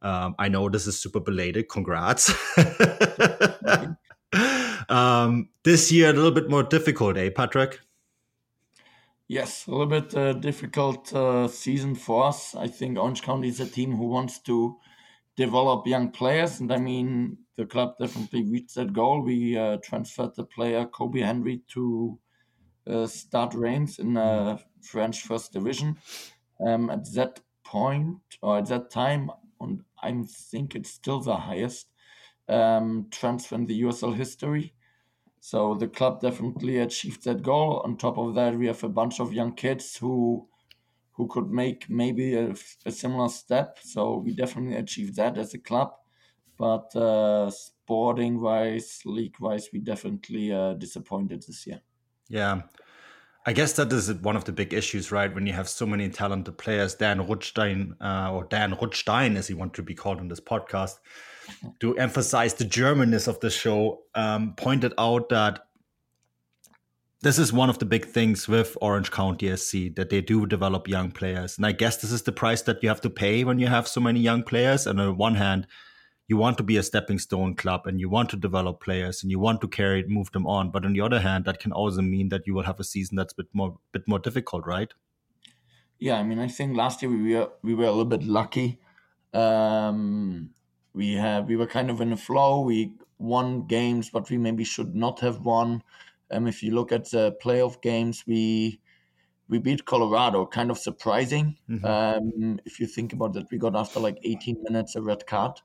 Um, I know this is super belated. Congrats. um, this year, a little bit more difficult, eh, Patrick? Yes, a little bit uh, difficult uh, season for us. I think Orange County is a team who wants to develop young players, and I mean the club definitely reached that goal. We uh, transferred the player Kobi Henry to uh, Stade Reims in uh, French First Division. Um, at that point or at that time, and I think it's still the highest um, transfer in the USL history. So the club definitely achieved that goal. On top of that, we have a bunch of young kids who who could make maybe a, a similar step. So we definitely achieved that as a club. But uh, sporting wise, league wise, we definitely uh, disappointed this year. Yeah, I guess that is one of the big issues, right? When you have so many talented players, Dan Rutstein, uh, or Dan Rutstein, as he wants to be called on this podcast, to emphasize the Germanness of the show, um, pointed out that this is one of the big things with Orange County SC that they do develop young players. And I guess this is the price that you have to pay when you have so many young players. And on one hand, you want to be a stepping stone club and you want to develop players and you want to carry move them on but on the other hand that can also mean that you will have a season that's a bit more bit more difficult right yeah i mean i think last year we were we were a little bit lucky um, we have we were kind of in a flow we won games but we maybe should not have won um, if you look at the playoff games we we beat Colorado, kind of surprising. Mm-hmm. Um, if you think about that, we got after like 18 minutes a red card.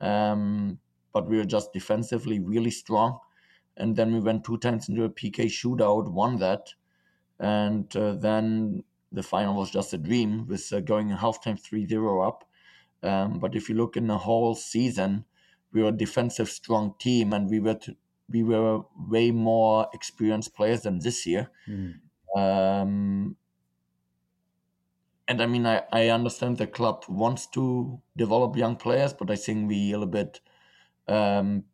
Um, but we were just defensively really strong. And then we went two times into a PK shootout, won that. And uh, then the final was just a dream with uh, going in halftime 3 0 up. Um, but if you look in the whole season, we were a defensive strong team and we were to, we were way more experienced players than this year. Mm. Um, and I mean, I, I understand the club wants to develop young players, but I think we a little bit um,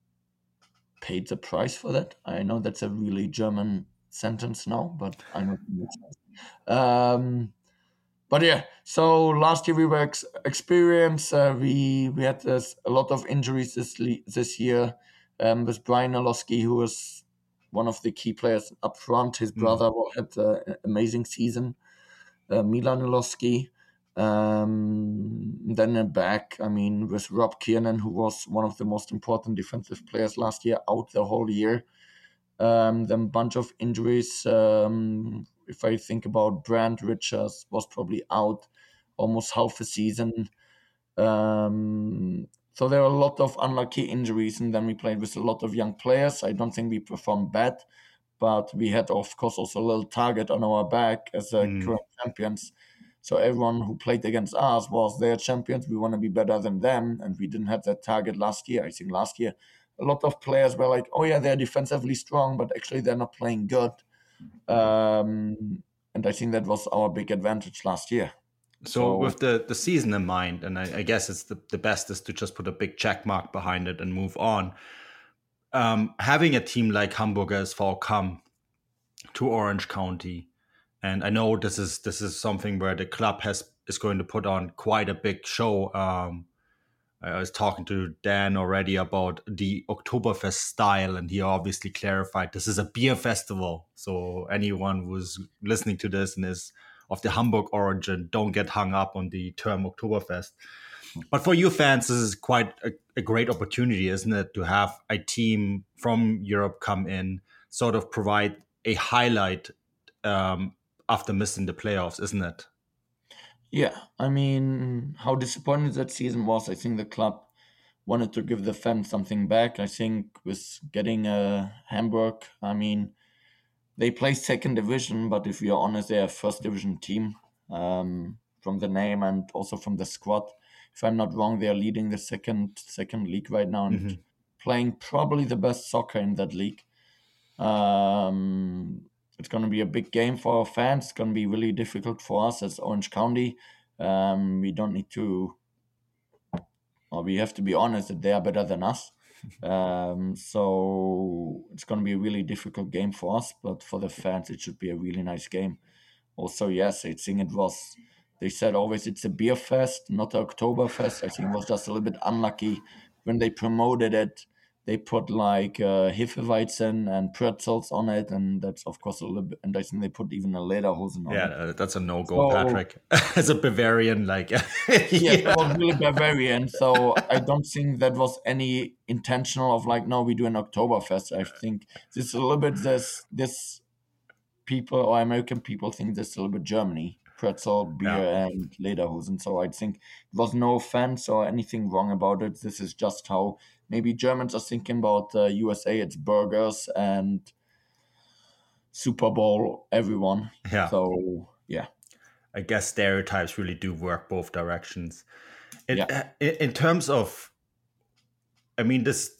paid the price for that. I know that's a really German sentence now, but I know. Um, but yeah, so last year we were ex- experienced. Uh, we we had this, a lot of injuries this le- this year um, with Brian Iloski, who was one of the key players up front. His mm. brother mm. had an amazing season uh, Milan Iloski. Um, then a back, I mean, with Rob Kiernan, who was one of the most important defensive players last year, out the whole year. Um, then bunch of injuries. Um, if I think about Brand Richards, was probably out almost half a season. Um, so there are a lot of unlucky injuries, and then we played with a lot of young players. I don't think we performed bad but we had of course also a little target on our back as a mm. current champions. So everyone who played against us was their champions. We want to be better than them, and we didn't have that target last year. I think last year a lot of players were like, "Oh yeah, they're defensively strong, but actually they're not playing good." Um, and I think that was our big advantage last year. So, so with the the season in mind, and I, I guess it's the, the best is to just put a big check mark behind it and move on. Um, having a team like Hamburger SV come to Orange County, and I know this is this is something where the club has is going to put on quite a big show. Um, I was talking to Dan already about the Oktoberfest style, and he obviously clarified this is a beer festival. So anyone who's listening to this and is of the Hamburg origin, don't get hung up on the term Oktoberfest. But for you fans, this is quite a, a great opportunity, isn't it, to have a team from Europe come in, sort of provide a highlight um, after missing the playoffs, isn't it? Yeah, I mean, how disappointing that season was. I think the club wanted to give the fans something back. I think with getting a Hamburg, I mean, they play second division, but if you're honest, they're a first division team um, from the name and also from the squad. If I'm not wrong, they are leading the second second league right now and Mhm. playing probably the best soccer in that league. Um, it's going to be a big game for our fans. It's going to be really difficult for us as Orange County. Um, we don't need to, or we have to be honest that they are better than us. Um, so it's going to be a really difficult game for us, but for the fans, it should be a really nice game. Also, yes, I think it was. They said always it's a beer fest, not a Oktoberfest. I think it was just a little bit unlucky when they promoted it. They put like uh, Hefeweizen and pretzels on it, and that's of course a little bit. And I think they put even a lederhosen on Yeah, it. uh, that's a no go, So- Patrick. As a Bavarian, like, yeah, that was really Bavarian. So I don't think that was any intentional of like, no, we do an Oktoberfest. I think this is a little bit this this people or American people think this is a little bit Germany. Pretzel, beer, Yeah. and lederhosen. So I think it was no offense or anything wrong about it. This is just how maybe Germans are thinking about uh, USA. It's burgers and Super Bowl, everyone. yeah. So yeah, I guess stereotypes really do work both directions. In, Yeah. in, in terms of, I mean, this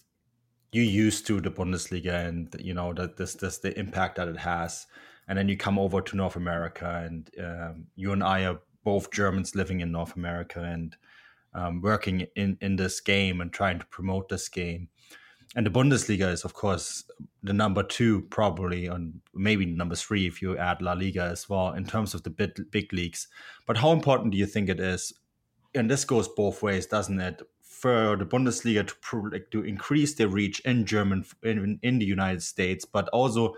you used to the Bundesliga, and you know that this this the impact that it has, and then you come over to North America, and um, you and I are both Germans living in North America and um, working in in this game and trying to promote this game. And the Bundesliga is, of course, the number two, probably, and maybe number three if you add La Liga as well, in terms of the big, big leagues. But how important do you think it is? And this goes both ways, doesn't it? For the Bundesliga to like, to increase their reach in German in, in the United States, but also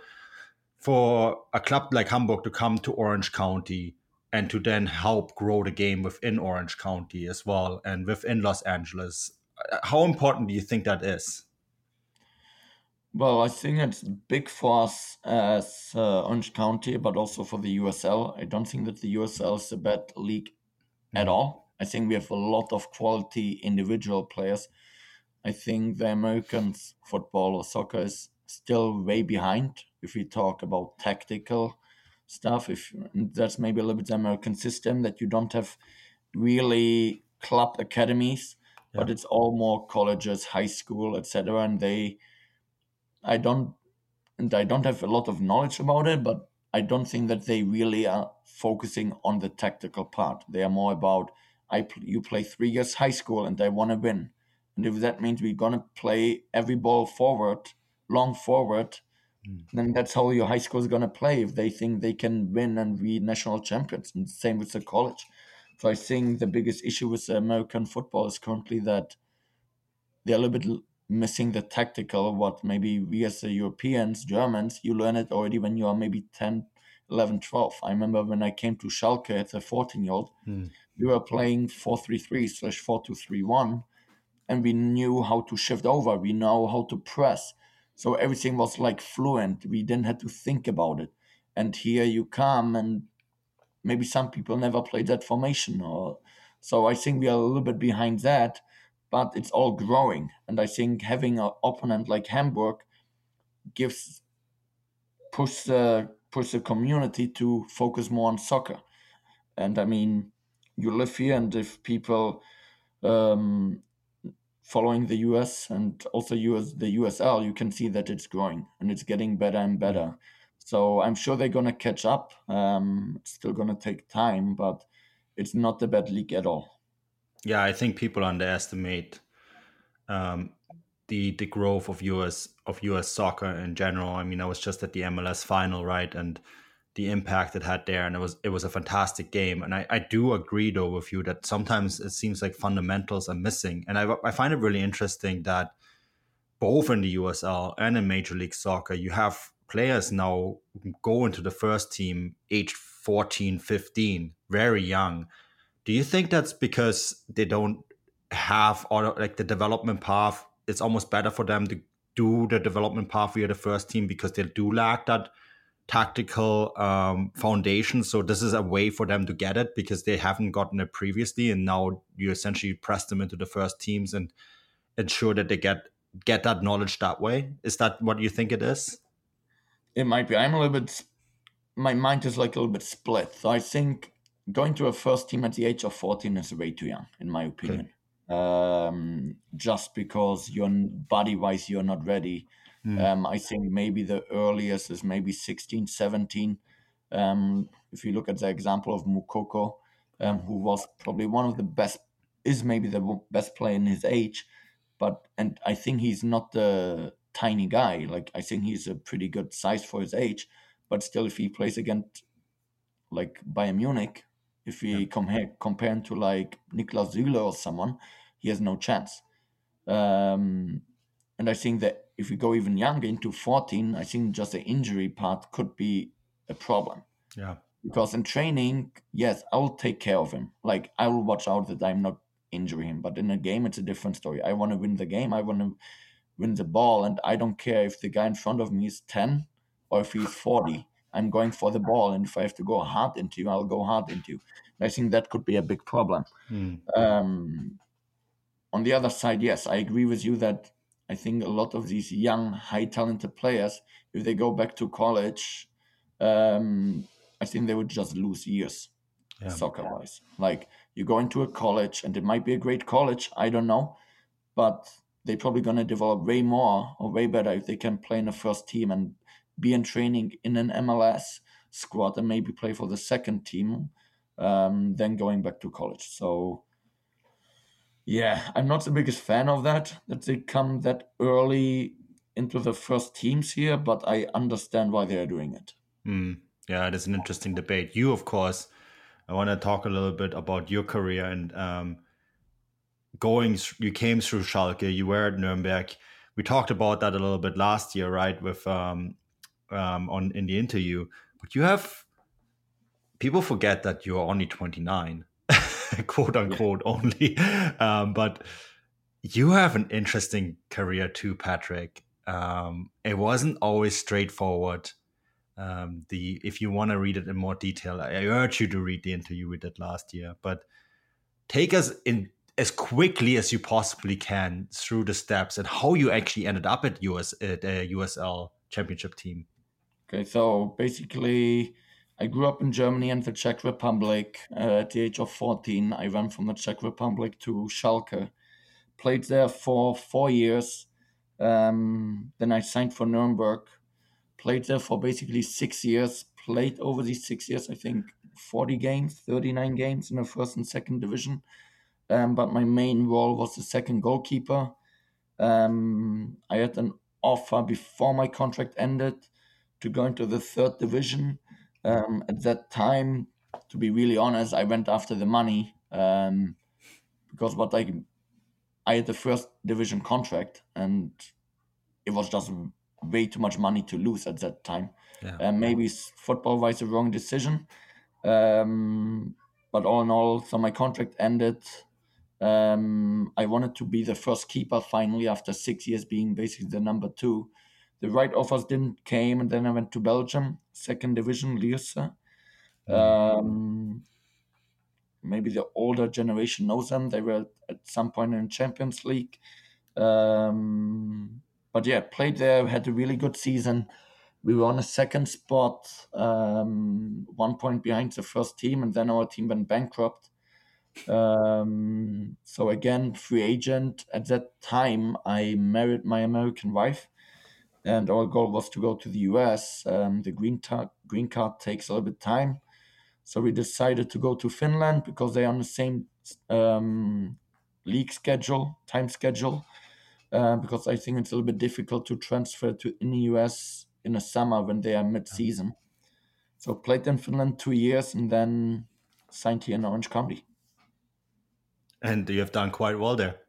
for a club like Hamburg to come to Orange County and to then help grow the game within Orange County as well and within Los Angeles. Uh, How important do you think that is? Well, I think it's big for us as uh, Orange County, but also for the USL. I don't think that the USL is a bad league at all. I think we have a lot of quality individual players. I think the American football or soccer is still way behind if we talk about tactical stuff. If that's maybe a little bit the American system that you don't have really club academies, but it's all more colleges, high school, etc. And they I don't and I don't have a lot of knowledge about it, but I don't think that they really are focusing on the tactical part. They are more about I you play three years high school and I want to win, and if that means we're gonna play every ball forward, long forward, hmm. then that's how your high school is gonna play. If they think they can win and be national champions, and same with the college. So I think the biggest issue with American football is currently that they're a little bit missing the tactical what maybe we as the europeans germans you learn it already when you are maybe 10 11 12 i remember when i came to schalke as a 14 year old hmm. we were playing 4-3-3 slash 4-2-3-1 and we knew how to shift over. We know how to press so everything was like fluent. We didn't have to think about it. And here you come and maybe some people never played that formation or so i think we are a little bit behind that but it's all growing. And i think having an opponent like hamburg gives push the push the community to focus more on soccer. And i mean you live here and if people um, following the us and also US, the usl you can see that it's growing and it's getting better and better. So i'm sure they're going to catch up. Um, it's still going to take time but it's not a bad league at all. Yeah, I think people underestimate um, the the growth of US of US soccer in general. I mean, I was just at the MLS final, right, and the impact it had there, and it was it was a fantastic game. And I, I do agree though with you that sometimes it seems like fundamentals are missing, and I I find it really interesting that both in the USL and in Major League Soccer, you have players now go into the first team aged 14, 15, very young. Do you think that's because they don't have or like the development path? It's almost better for them to do the development path via the first team because they do lack that tactical um, foundation. So this is a way for them to get it because they haven't gotten it previously, and now you essentially press them into the first teams and ensure that they get get that knowledge that way. Is that what you think it is? It might be. I'm a little bit. My mind is like a little bit split. So I think going to a first team at the age of 14 is way too young, in my opinion. Okay. Um, just because you're body wise, you're not ready Mm. Um, I think maybe the earliest is maybe 16, 17. Um, if you look at the example of Moukoko, um, who was probably one of the best, is maybe the best player in his age, but and I think he's not the tiny guy. Like I think he's a pretty good size for his age, but still, if he plays against like Bayern Munich, if we yeah. compare compare him to like Niklas Süle or someone, he has no chance. Um, and I think that if we go even younger into 14, I think just the injury part could be a problem. Yeah. Because in training, yes, I will take care of him. Like I will watch out that I'm not injuring him. But in a game, it's a different story. I want to win the game. I want to win the ball, and I don't care if the guy in front of me is 10 or if he's 40. I'm going for the ball, and if I have to go hard into you, I'll go hard into you. I think that could be a big problem. Mm. Um, on the other side, yes, I agree with you that I think a lot of these young, high talented players, if they go back to college, um, I think they would just lose years yeah. soccer wise. Like you go into a college and it might be a great college, I don't know, but they're probably going to develop way more or way better if they can play in the first team and be in training in an MLS squad and maybe play for the second team um, then going back to college. So yeah, I'm not the biggest fan of that, that they come that early into the first teams here, but I understand why they are doing it. Mm, yeah, it is an interesting debate. You, of course, I want to talk a little bit about your career and um, going. You came through Schalke. You were at Nuremberg. We talked about that a little bit last year, right? With um, um, on in the interview, but you have people forget that you're only 29 quote unquote only. Um, but you have an interesting career too, Patrick. Um, it wasn't always straightforward. Um, the if you want to read it in more detail, I urge you to read the interview we did last year. But take us in as quickly as you possibly can through the steps and how you actually ended up at US at a USL championship team. Okay, so basically I grew up in Germany and the Czech Republic. Uh, at the age of 14, I went from the Czech Republic to Schalke. Played there for four years. Um, then I signed for Nuremberg. Played there for basically six years. Played over these six years, I think, 40 games, 39 games in the first and second division. Um, but my main role was the second goalkeeper. Um, I had an offer before my contract ended to go into the third division um, at that time, to be really honest, I went after the money um, because what I I had the first division contract and it was just way too much money to lose at that time. Yeah. Uh, maybe football wise the wrong decision. Um, but all in all, so my contract ended. Um, I wanted to be the first keeper finally after six years being basically the number two the right offers didn't came, and then I went to Belgium, second division, Lierse. Um, maybe the older generation knows them. They were at some point in Champions League. Um, but yeah, played there, had a really good season. We were on a second spot, um, one point behind the first team, and then our team went bankrupt. Um, so again, free agent. At that time, I married my American wife and our goal was to go to the US. Um, the green, ta- green card takes a little bit time, so we decided to go to Finland because they're on the same um, league schedule, time schedule. uh, because I think it's a little bit difficult to transfer to in the US in the summer when they are mid-season. So played in Finland two years and then signed here in Orange County. And you have done quite well there.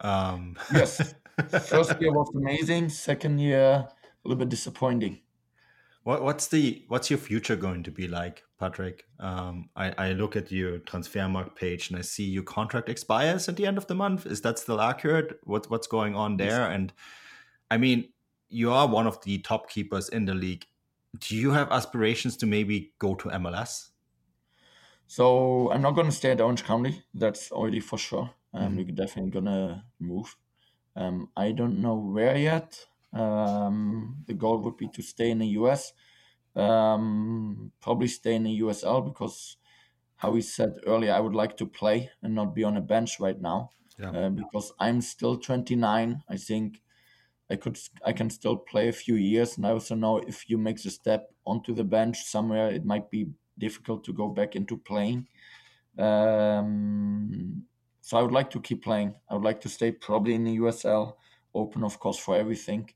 Um, Yes, first year was amazing. Second year a little bit disappointing. What, what's the what's your future going to be like, Patrick? Um, I, I look at your Transfermarkt page and I see your contract expires at the end of the month. Is that still accurate? What what's going on there? And I mean, you are one of the top keepers in the league. Do you have aspirations to maybe go to MLS? So I'm not going to stay at Orange County. That's already for sure. Um, We're definitely going to move. Um, I don't know where yet. Um, the goal would be to stay in the US. Um, probably stay in the USL because, how we said earlier, I would like to play and not be on a bench right now. Yeah. Uh, because I'm still 29. I think I could I can still play a few years, and I also know if you make the step onto the bench somewhere, it might be difficult to go back into playing. Um, so I would like to keep playing. I would like to stay probably in the USL, open of course for everything.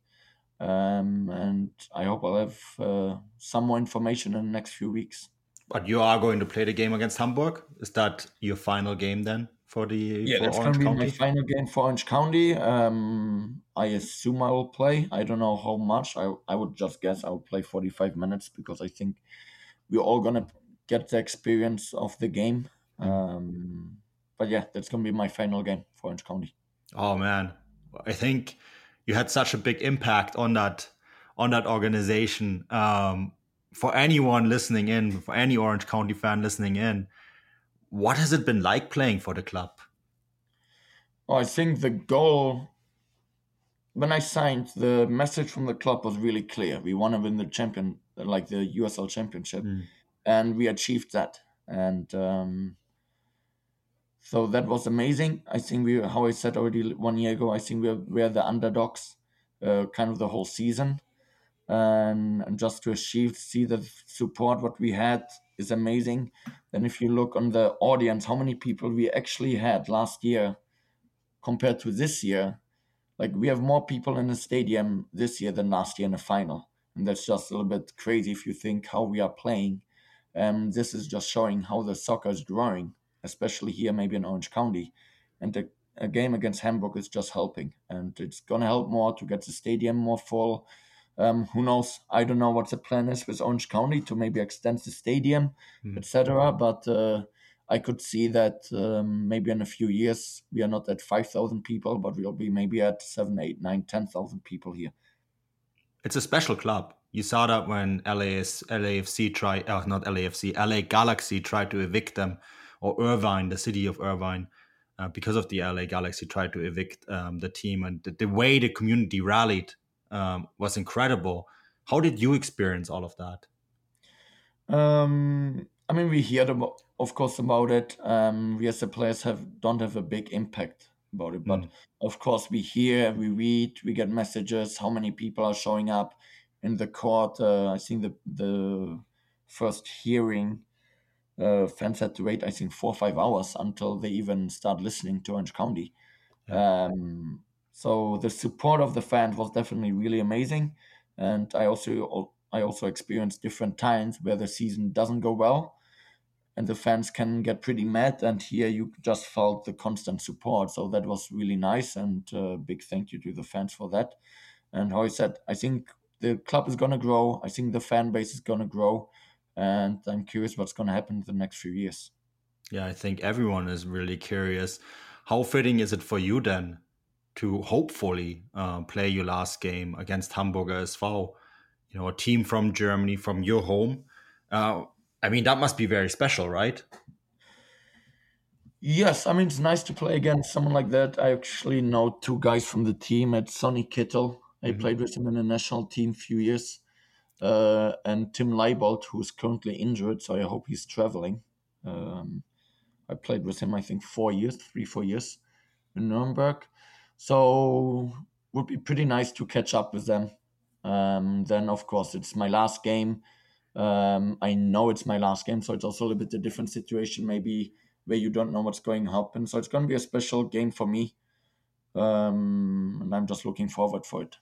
Um, and I hope I'll have uh, some more information in the next few weeks. But you are going to play the game against Hamburg. Is that your final game then for the for that's Orange going to be County? my final game for Orange County. Um, I assume I will play. I don't know how much. I, I would just guess I will play 45 minutes because I think we're all going to get the experience of the game. Um, but yeah, that's going to be my final game for Orange County. Oh man, I think you had such a big impact on that on that organization. Um, for anyone listening in, for any Orange County fan listening in, what has it been like playing for the club? Well, I think the goal when I signed, the message from the club was really clear. We want to win the champion, like the USL Championship, and we achieved that. And um, so that was amazing. I think we, how I said already one year ago, I think we're we're the underdogs, uh, kind of the whole season, and, and just to achieve, see the support what we had is amazing. Then if you look on the audience, how many people we actually had last year compared to this year, like we have more people in the stadium this year than last year in the final, and that's just a little bit crazy if you think how we are playing. Um, this is just showing how the soccer is growing, especially here, maybe in Orange County, and the, a game against Hamburg is just helping, and it's gonna help more to get the stadium more full. Um, who knows? I don't know what the plan is with Orange County to maybe extend the stadium, etc. But uh, I could see that um, maybe in a few years we are not at five thousand people, but we'll be maybe at seven, eight, nine, ten thousand people here. It's a special club. You saw that when LAS, LAFC tried, uh, not LAFC, LA Galaxy tried to evict them, or Irvine, the city of Irvine, uh, because of the LA Galaxy tried to evict um, the team, and the, the way the community rallied um, was incredible. How did you experience all of that? Um, I mean, we hear about, of course, about it. Um, we as the players have don't have a big impact about it, but of course, we hear, we read, we get messages. How many people are showing up in the court? Uh, I think the the first hearing, uh, fans had to wait, I think, four or five hours until they even start listening to Orange County. Um, so the support of the fans was definitely really amazing, and I also I also experienced different times where the season doesn't go well, and the fans can get pretty mad. And here you just felt the constant support, so that was really nice. And uh, big thank you to the fans for that. And how I said, I think the club is gonna grow. I think the fan base is gonna grow, and I'm curious what's gonna happen in the next few years. Yeah, I think everyone is really curious. How fitting is it for you then to hopefully uh, play your last game against Hamburger SV? You know, a team from Germany, from your home. Uh, I mean, that must be very special, right? Yes, I mean it's nice to play against someone like that. I actually know two guys from the team. at Sonny Kittel. I played with him in the national team a few years, uh, and Tim Leibold, who's currently injured. So I hope he's traveling. Um, I played with him, I think, four years, three, four years in Nuremberg. So would be pretty nice to catch up with them. Um, then, of course, it's my last game. Um, I know it's my last game, so it's also a little bit a different situation, maybe where you don't know what's going to happen. So it's going to be a special game for me. um, and I'm just looking forward for it.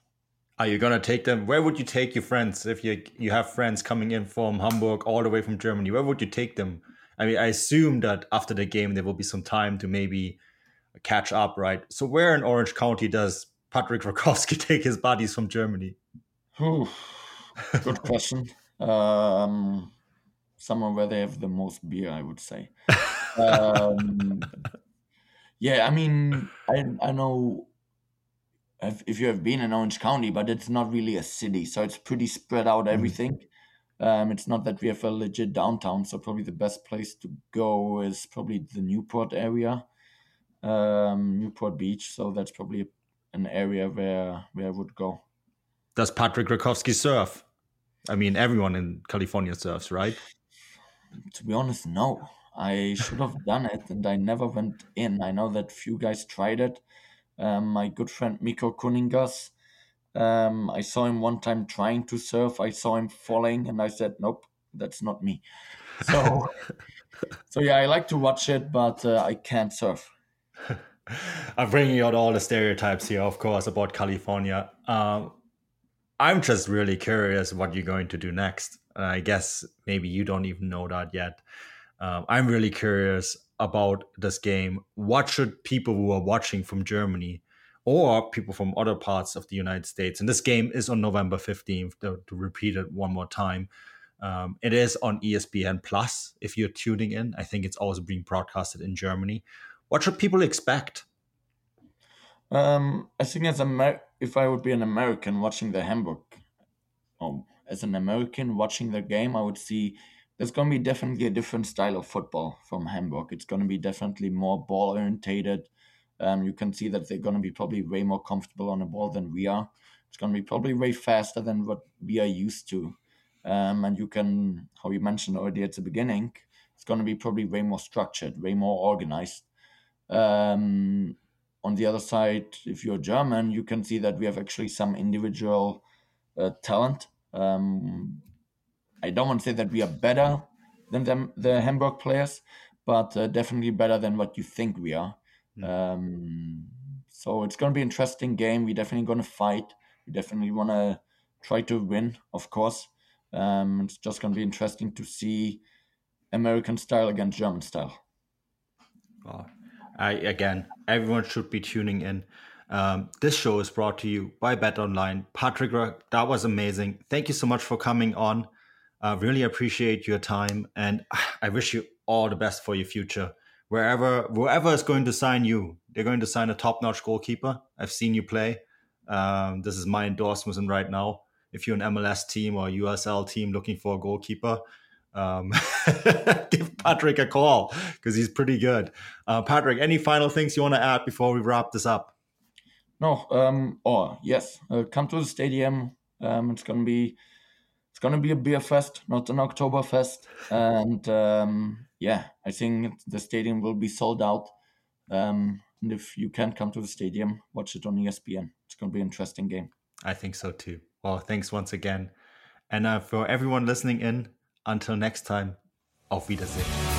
Are you gonna take them? Where would you take your friends if you you have friends coming in from Hamburg all the way from Germany? Where would you take them? I mean, I assume that after the game there will be some time to maybe catch up, right? So where in Orange County does Patrick Rakovsky take his buddies from Germany? Whew, good question. Um, somewhere where they have the most beer, I would say. Um, yeah, I mean, I I know if, if you have been in Orange County, but it's not really a city, so it's pretty spread out everything. Um, it's not that we have a legit downtown, so probably the best place to go is probably the Newport area, um, Newport Beach. So that's probably an area where where I would go. Does Patrick Rakovsky surf? I mean, everyone in California surfs, right? To be honest, no. I should have done it, and I never went in. I know that few guys tried it. Um, my good friend Mikko Kuningas, um, I saw him one time trying to surf. I saw him falling, and I said, "Nope, that's not me." So, so yeah, I like to watch it, but uh, I can't surf. I'm bringing out all the stereotypes here, of course, about California. Um, I'm just really curious what you're going to do next. I guess maybe you don't even know that yet. Um, I'm really curious about this game. What should people who are watching from Germany or people from other parts of the United States, and this game is on November 15th, to, to repeat it one more time. Um, it is on ESPN Plus if you're tuning in. I think it's also being broadcasted in Germany. What should people expect? Um, I think as Amer- if I would be an American watching the Hamburg, oh, as an American watching the game, I would see there's going to be definitely a different style of football from Hamburg. It's going to be definitely more ball orientated. Um, you can see that they're going to be probably way more comfortable on the ball than we are. It's going to be probably way faster than what we are used to. Um, and you can, how you mentioned already at the beginning, it's going to be probably way more structured, way more organized. Um, on the other side, if you're German, you can see that we have actually some individual uh, talent. Um, I don't want to say that we are better than them, the Hamburg players, but uh, definitely better than what you think we are. Um, so it's going to be an interesting game. We're definitely going to fight. We definitely want to try to win, of course. Um, it's just going to be interesting to see American style against German style. Well, I again, everyone should be tuning in. Um, this show is brought to you by Bet Online. Patrick, that was amazing. Thank you so much for coming on. Uh, really appreciate your time, and I wish you all the best for your future. Wherever, whoever is going to sign you, they're going to sign a top-notch goalkeeper. I've seen you play. Um, this is my endorsement right now. If you're an MLS team or USL team looking for a goalkeeper, um, give Patrick a call because he's pretty good. Uh, Patrick, any final things you want to add before we wrap this up? No, um, or yes, uh, come to the stadium. Um, it's gonna be it's gonna be a beer fest, not an Oktoberfest, and um, yeah, I think the stadium will be sold out. Um, and if you can't come to the stadium, watch it on ESPN. It's gonna be an interesting game. I think so too. Well, thanks once again, and uh, for everyone listening in. Until next time, auf Wiedersehen.